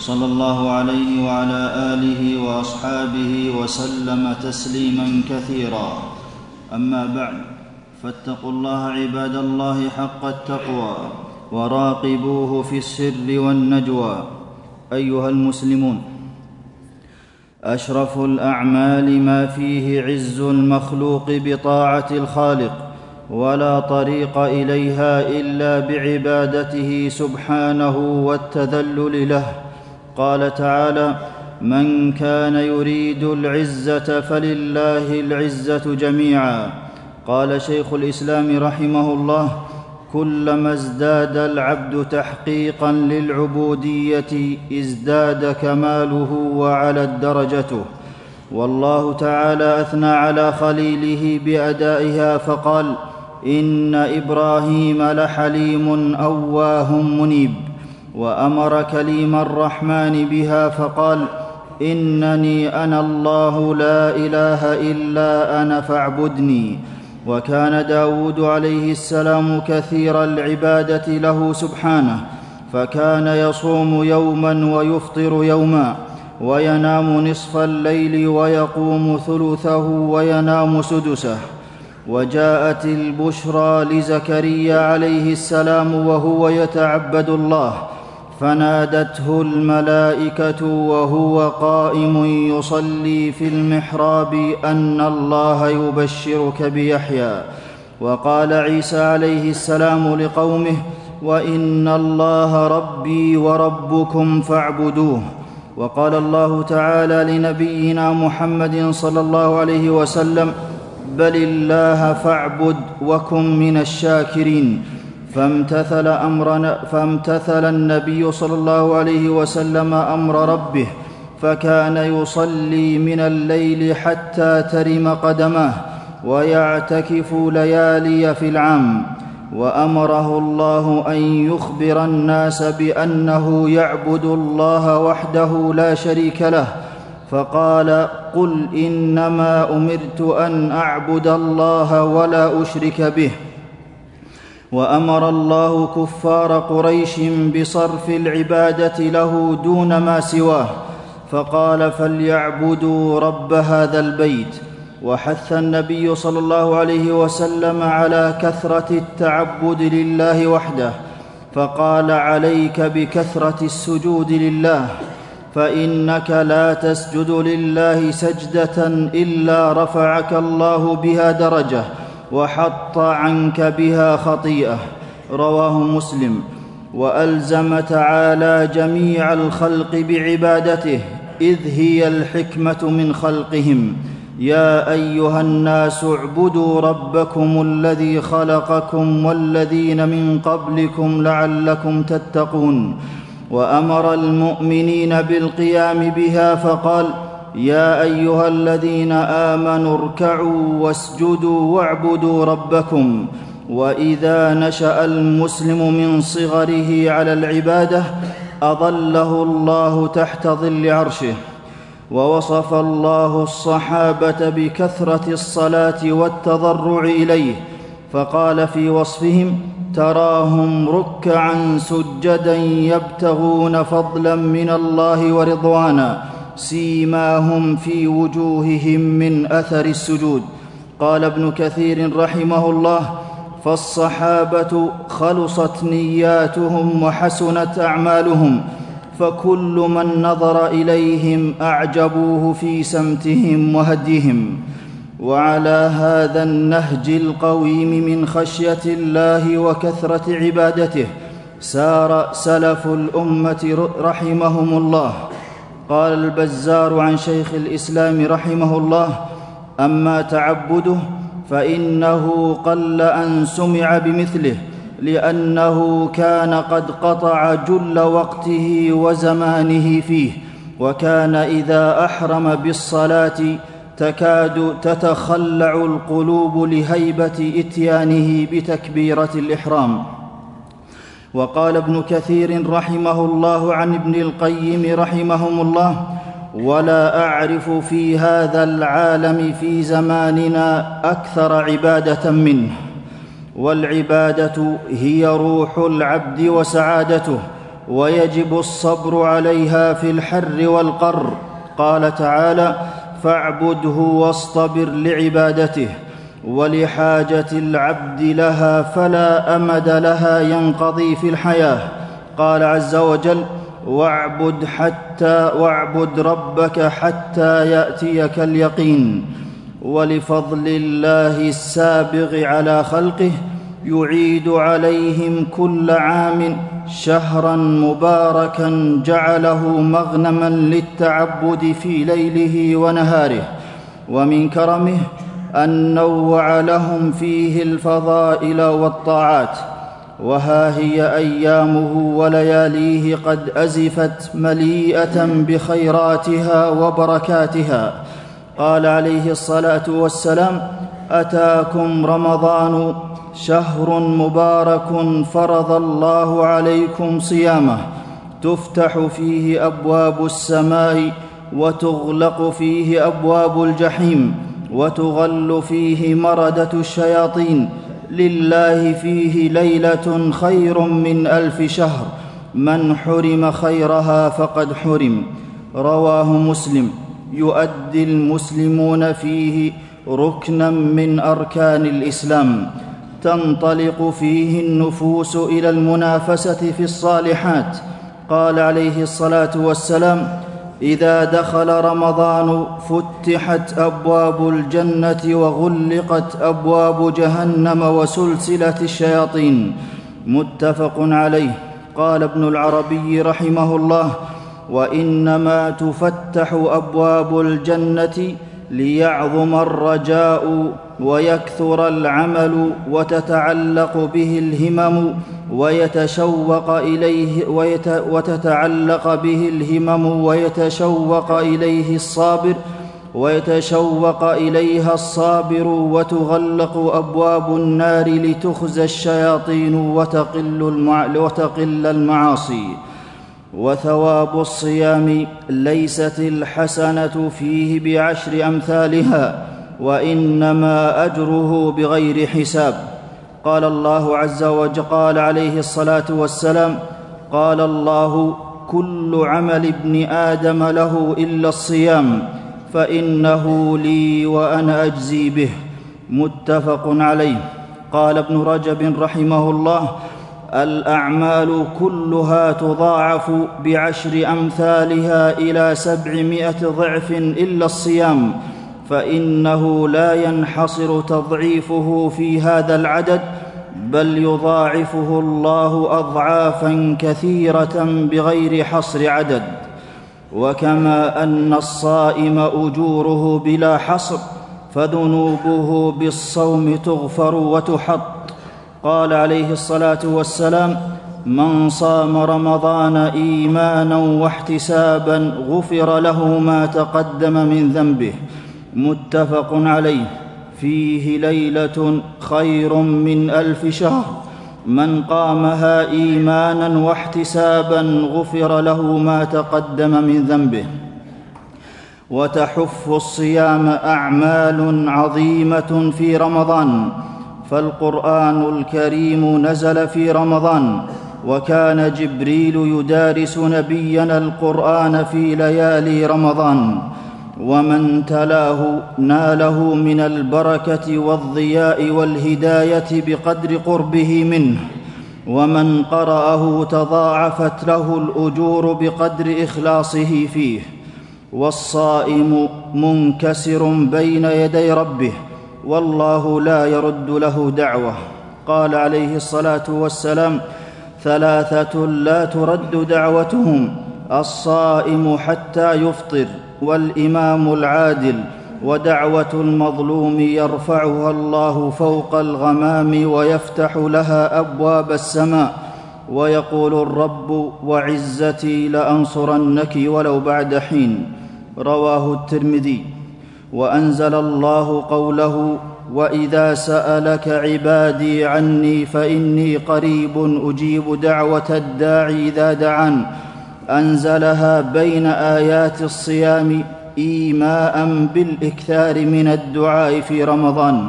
صلى الله عليه وعلى آله وأصحابه وسلم تسليما كثيرا. أما بعد فاتقوا الله عباد الله حق التقوى وراقبوه في السر والنجوى. أيها المسلمون أشرف الأعمال ما فيه عز المخلوق بطاعة الخالق ولا طريق إليها إلا بعبادته سبحانه والتذلل له. قال تعالى من كان يريد العزة فلله العزة جميعا. قال شيخ الإسلام رحمه الله كلما ازداد العبد تحقيقا للعبودية ازداد كماله وعلت درجته. والله تعالى أثنى على خليله بأدائها فقال إن إبراهيم لحليم أواه منيب. وأمر كليم الرحمن بها فقال إنني أنا الله لا إله إلا أنا فاعبدني. وكان داود عليه السلام كثير العبادة له سبحانه فكان يصوم يوما ويفطر يوما وينام نصف الليل ويقوم ثلثه وينام سدسه. وجاءت البشرى لزكريا عليه السلام وهو يتعبد الله فنادته الملائكة وهو قائم يصلي في المحراب أن الله يبشرك بيحيى. وقال عيسى عليه السلام لقومه وإن الله ربي وربكم فاعبدوه. وقال الله تعالى لنبينا محمد صلى الله عليه وسلم بل الله فاعبد وكن من الشاكرين. فامتثل امرنا فامتثل النبي صلى الله عليه وسلم أمر ربه فكان يصلي من الليل حتى ترم قدماه ويعتكف ليالي في العام. وأمره الله أن يخبر الناس بأنه يعبد الله وحده لا شريك له فقال قل إنما أمرت أن أعبد الله ولا أشرك به. وأمر الله كفار قريش بصرف العبادة له دون ما سواه فقال فليعبدوا رب هذا البيت. وحث النبي صلى الله عليه وسلم على كثرة التعبد لله وحده فقال عليك بكثرة السجود لله فإنك لا تسجد لله سجدة إلا رفعك الله بها درجة. وحط عنك بها خطيئة. رواه مسلم. وألزم تعالى جميع الخلق بعبادته إذ هي الحكمة من خلقهم. يا أيها الناس اعبدوا ربكم الذي خلقكم والذين من قبلكم لعلكم تتقون. وأمر المؤمنين بالقيام بها فقال يا أيها الذين آمنوا اركعوا واسجدوا واعبدوا ربكم وإذا نشأ المسلم من صغره على العبادة أظله الله تحت ظل عرشه ووصف الله الصحابة بكثرة الصلاة والتضرع إليه فقال في وصفهم تراهم ركعا سجدا يبتغون فضلا من الله ورضوانا سيماهم في وجوههم من أثر السجود. قال ابن كثير رحمه الله فالصحابة خلصت نياتهم وحسنت أعمالهم فكل من نظر إليهم أعجبوه في سمتهم وهديهم. وعلى هذا النهج القويم من خشية الله وكثرة عبادته سار سلف الأمة رحمهم الله. قال البزار عن شيخ الإسلام رحمه الله أما تعبده فإنه قل أن سمع بمثله لأنه كان قد قطع جل وقته وزمانه فيه وكان إذا أحرم بالصلاة تكاد تتخلع القلوب لهيبة إتيانه بتكبيرة الإحرام. وقال ابن كثير رحمه الله عن ابن القيم رحمهم الله ولا أعرف في هذا العالم في زماننا أكثر عبادة منه والعبادة هي روح العبد وسعادته ويجب الصبر عليها في الحر والقر. قال تعالى فاعبده واصطبر لعبادته. ولحاجة العبد لها فلا أمد لها ينقضي في الحياة. قال عز وجل واعبد حتى واعبد ربك حتى يأتيك اليقين. ولفضل الله السابغ على خلقه يعيد عليهم كل عام شهرا مباركا جعله مغنما للتعبد في ليله ونهاره. ومن كرمه أن نوع لهم فيه الفضائل والطاعات وها هي أيامه ولياليه قد أزفت مليئة بخيراتها وبركاتها. قال عليه الصلاة والسلام أتاكم رمضان شهر مبارك فرض الله عليكم صيامه تفتح فيه أبواب السماء وتغلق فيه أبواب الجحيم. وتغل فيه مردة الشياطين. لله فيه ليلة خير من ألف شهر. من حرم خيرها فقد حرم. رواه مسلم. يؤدي المسلمون فيه ركنا من أركان الإسلام. تنطلق فيه النفوس إلى المنافسة في الصالحات. قال عليه الصلاة والسلام إذا دخل رمضان فتحت أبواب الجنة وغلقت أبواب جهنم وسلسلة الشياطين. متفق عليه. قال ابن العربي رحمه الله وإنما تفتح أبواب الجنة ليعظم الرجاء ويكثر العمل وتتعلق به الهمم ويتشوق إليه ويت وتتعلق به الهمم ويتشوق إليه الصابر ويتشوق إليها الصابر وتغلق أبواب النار لتخزى الشياطين وتقل, المع... وتقل المعاصي وثواب الصيام ليست الحسنة فيه بعشر أمثالها وإنما أجره بغير حساب. قال الله عز وجل قال عليه الصلاة والسلام قال الله كل عمل ابن آدم له إلا الصيام فإنه لي وأنا أجزي به. متفق عليه. قال ابن رجب رحمه الله الأعمال كلها تضاعف بعشر أمثالها إلى سبعمائة ضعف إلا الصيام فإنه لا ينحصر تضعيفه في هذا العدد بل يضاعفه الله اضعافا كثيرة بغير حصر عدد. وكما أن الصائم أجوره بلا حصر فذنوبه بالصوم تغفر وتحط. قال عليه الصلاة والسلام من صام رمضان إيمانا واحتسابا غفر له ما تقدم من ذنبه متفق عليه. فيه ليلة خير من ألف شهر. من قامها إيمانا واحتسابا غفر له ما تقدم من ذنبه. وتحف الصيام أعمال عظيمة في رمضان. فالقرآن الكريم نزل في رمضان وكان جبريل يدارس نبينا القرآن في ليالي رمضان ومن تلاه ناله من البركة والضياء والهداية بقدر قربه منه ومن قرأه تضاعفت له الأجور بقدر إخلاصه فيه والصائم منكسر بين يدي ربه والله لا يرد له دعوة. قال عليه الصلاة والسلام ثلاثة لا ترد دعوتهم الصائم حتى يفطر والإمام العادل ودعوة المظلوم يرفعها الله فوق الغمام ويفتح لها أبواب السماء. ويقول الرب وعزتي لأنصرنك ولو بعد حين. رواه الترمذي. وأنزل الله قوله وإذا سألك عبادي عني فإني قريب أجيب دعوة الداعي إذا دعان. أنزلها بين آيات الصيام ايماء بالإكثار من الدعاء في رمضان.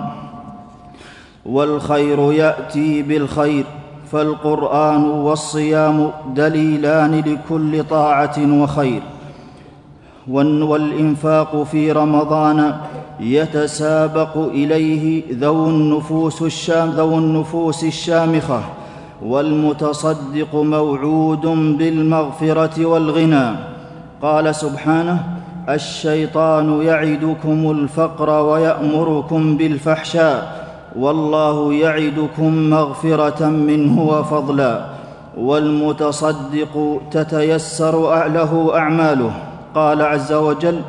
والخير يأتي بالخير فالقرآن والصيام دليلان لكل طاعة وخير. والإنفاق في رمضان يتسابق إليه ذو النفوس الشام ذو النفوس الشامخة والمتصدق موعود بالمغفرة والغنى. قال سبحانه الشيطان يعدكم الفقر ويأمركم بالفحشاء والله يعدكم مغفرة منه وفضلا. والمتصدق تتيسر له أعماله. قال عز وجل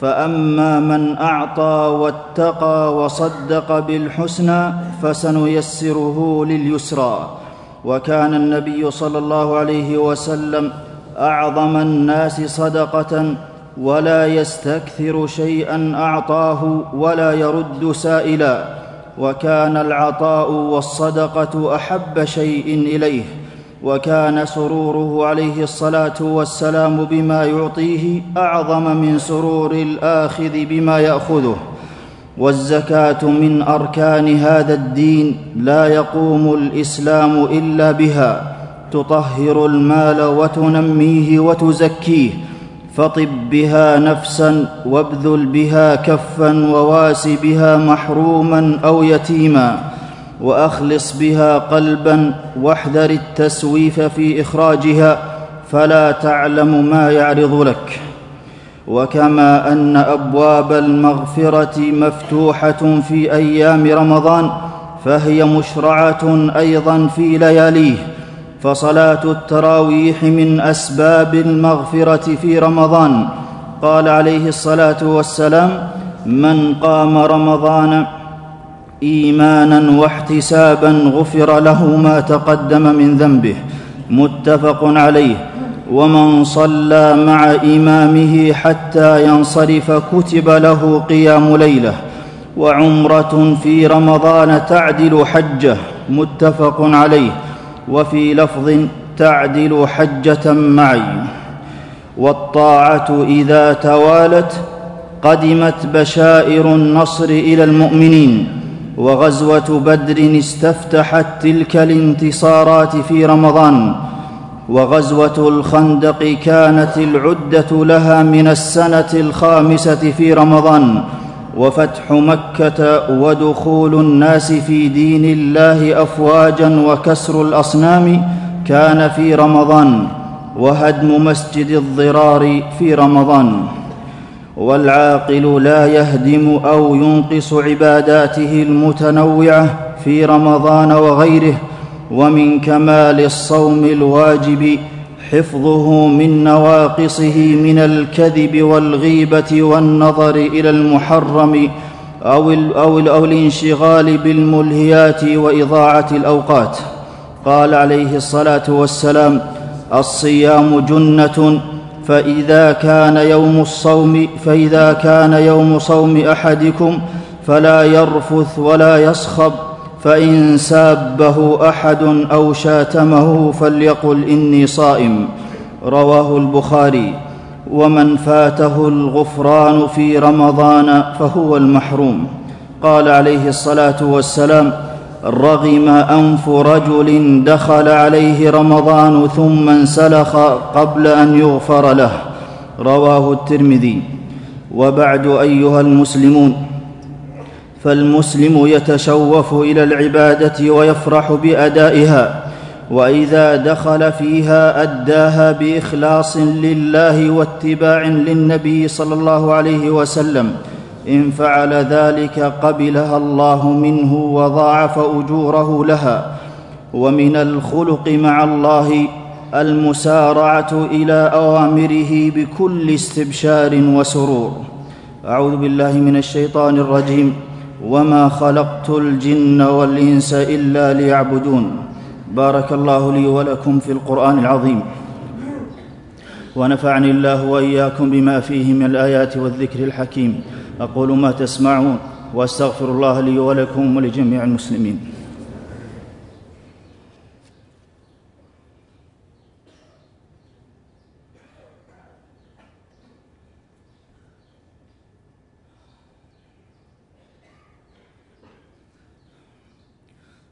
فأما من أعطى واتقى وصدق بالحسنى فسنيسره لليسرى. وكان النبي صلى الله عليه وسلم أعظم الناس صدقة ولا يستكثر شيئا أعطاه ولا يرد سائلا. وكان العطاء والصدقة أحب شيء إليه. وكان سروره عليه الصلاة والسلام بما يعطيه أعظم من سرور الآخذ بما يأخذه. والزكاة من أركان هذا الدين لا يقوم الإسلام إلا بها. تطهر المال وتنميه وتزكيه. فطب بها نفسا وابذل بها كفا وواس بها محروما أو يتيما. وأخلص بها قلبا واحذر التسويف في إخراجها فلا تعلم ما يعرض لك. وكما أن أبواب المغفرة مفتوحة في أيام رمضان فهي مشرعة أيضا في لياليه. فصلاة التراويح من أسباب المغفرة في رمضان. قال عليه الصلاة والسلام من قام رمضان إيمانا واحتسابا غفر له ما تقدم من ذنبه متفق عليه. ومن صلى مع إمامه حتى ينصرف كتب له قيام ليلة. وعمرة في رمضان تعدل حجه متفق عليه. وفي لفظ تعدل حجة معي. والطاعة إذا توالت قدمت بشائر النصر إلى المؤمنين. وغزوة بدر استفتحت تلك الانتصارات في رمضان وغزوة الخندق كانت العدة لها من السنة الخامسة في رمضان وفتح مكة ودخول الناس في دين الله افواجا وكسر الأصنام كان في رمضان وهدم مسجد الضرار في رمضان. والعاقل لا يهدم أو ينقص عباداته المتنوعة في رمضان وغيره. ومن كمال الصوم الواجب حفظه من نواقصه من الكذب والغيبة والنظر إلى المحرم أو, أو, أو الانشغال بالملهيات وإضاعة الأوقات. قال عليه الصلاة والسلام الصيام جنة فإذا كان يوم الصوم فإذا كان يوم صوم أحدكم فلا يرفث ولا يصخب فإن سابه أحد أو شاتمه فليقل إني صائم رواه البخاري. ومن فاته الغفران في رمضان فهو المحروم. قال عليه الصلاة والسلام رغم أنف رجل دخل عليه رمضان ثم انسلخ قبل أن يغفر له. رواه الترمذي. وبعد أيها المسلمون فالمسلم يتشوف إلى العبادة ويفرح بأدائها وإذا دخل فيها أداها بإخلاص لله واتباع للنبي صلى الله عليه وسلم. إن فعل ذلك قبلها الله منه وضاعف أجوره لها. ومن الخلق مع الله المسارعة إلى أوامره بكل استبشار وسرور. أعوذ بالله من الشيطان الرجيم. وما خلقت الجن والإنس إلا ليعبدون. بارك الله لي ولكم في القرآن العظيم. ونفعني الله وإياكم بما فيه من الآيات والذكر الحكيم. أقول ما تسمعون وأستغفر الله لي ولكم ولجميع المسلمين.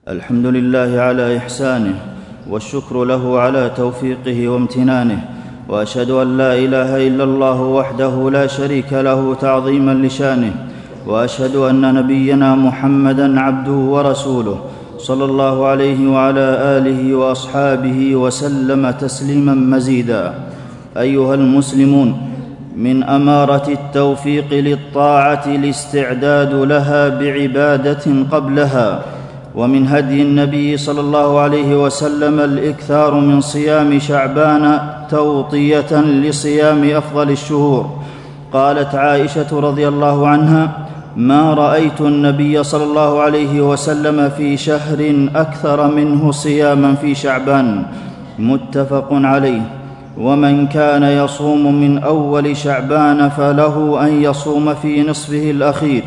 الحمد لله على إحسانه والشكر له على توفيقه وامتنانه وأشهد أن لا إله إلا الله وحده لا شريك له تعظيما لشانه وأشهد أن نبينا محمدا عبده ورسوله صلى الله عليه وعلى آله وأصحابه وسلم تسليما مزيدا. أيها المسلمون من أمارة التوفيق للطاعة الاستعداد لها بعبادة قبلها ومن هدي النبي صلى الله عليه وسلم الإكثار من صيام شعبان توطية لصيام أفضل الشهور. قالت عائشة رضي الله عنها ما رأيت النبي صلى الله عليه وسلم في شهر أكثر منه صياما في شعبان. متفق عليه. ومن كان يصوم من أول شعبان فله أن يصوم في نصفه الأخير.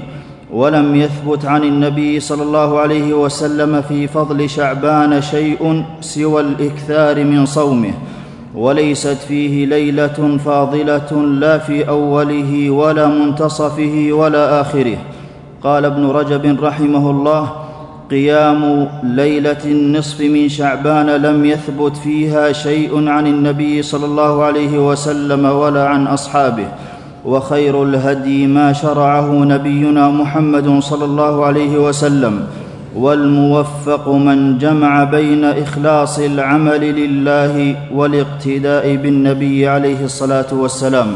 ولم يثبت عن النبي صلى الله عليه وسلم في فضل شعبان شيء سوى الإكثار من صومه وليست فيه ليلة فاضلة لا في أوله ولا منتصفه ولا آخره. قال ابن رجب رحمه الله قيام ليلة النصف من شعبان لم يثبت فيها شيء عن النبي صلى الله عليه وسلم ولا عن أصحابه. وخير الهدي ما شرعه نبينا محمد صلى الله عليه وسلم والموفق من جمع بين إخلاص العمل لله والاقتداء بالنبي عليه الصلاة والسلام.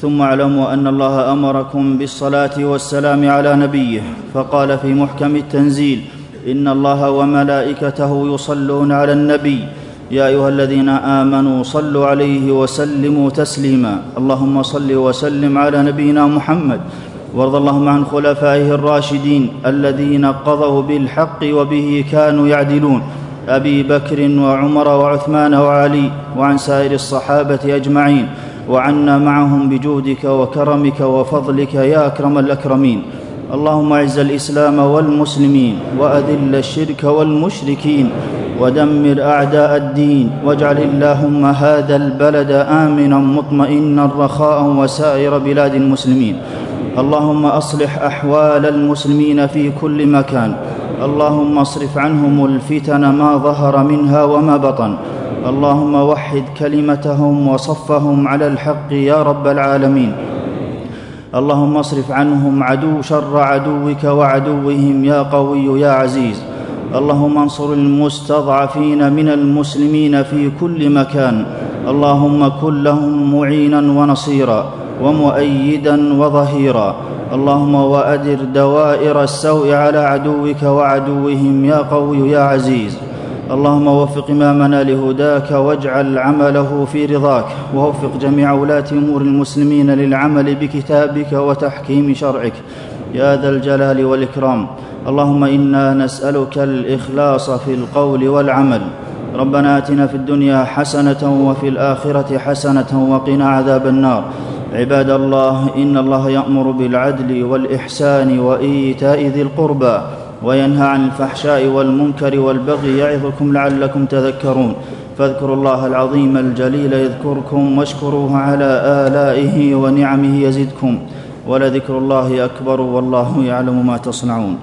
ثم اعلموا أن الله أمركم بالصلاة والسلام على نبيه فقال في محكم التنزيل إن الله وملائكته يصلون على النبي يا أيها الذين آمنوا صلوا عليه وسلموا تسليما. اللهم صل وسلم على نبينا محمد. وارض اللهم عن خلفائه الراشدين الذين قضوا بالحق وبه كانوا يعدلون. أبي بكر وعمر وعثمان وعلي وعن سائر الصحابة أجمعين. وعنا معهم بجودك وكرمك وفضلك يا أكرم الأكرمين. اللهم اعز الإسلام والمسلمين وأذل الشرك والمشركين ودمر أعداء الدين واجعل اللهم هذا البلد آمنا مطمئنا رخاء وسائر بلاد المسلمين. اللهم أصلح أحوال المسلمين في كل مكان. اللهم اصرف عنهم الفتن ما ظهر منها وما بطن. اللهم وحد كلمتهم وصفهم على الحق يا رب العالمين. اللهم اصرف عنهم عدو شر عدوك وعدوهم يا قوي يا عزيز. اللهم انصر المستضعفين من المسلمين في كل مكان. اللهم كن لهم معينا ونصيرا ومؤيدا وظهيرا. اللهم وأدر دوائر السوء على عدوك وعدوهم يا قوي يا عزيز. اللهم وفق إمامنا لهداك واجعل عمله في رضاك ووفق جميع ولاة أمور المسلمين للعمل بكتابك وتحكيم شرعك. يا ذا الجلال والإكرام. اللهم إنا نسألك الإخلاص في القول والعمل. ربنا آتنا في الدنيا حسنة وفي الآخرة حسنة وقنا عذاب النار. عباد الله إن الله يأمر بالعدل والإحسان وإيتاء ذي القربى. وينهى عن الفحشاء والمنكر والبغي يعظكم لعلكم تذكرون. فاذكروا الله العظيم الجليل يذكركم واشكروه على آلائه ونعمه يزدكم. ولذكر الله أكبر والله يعلم ما تصنعون.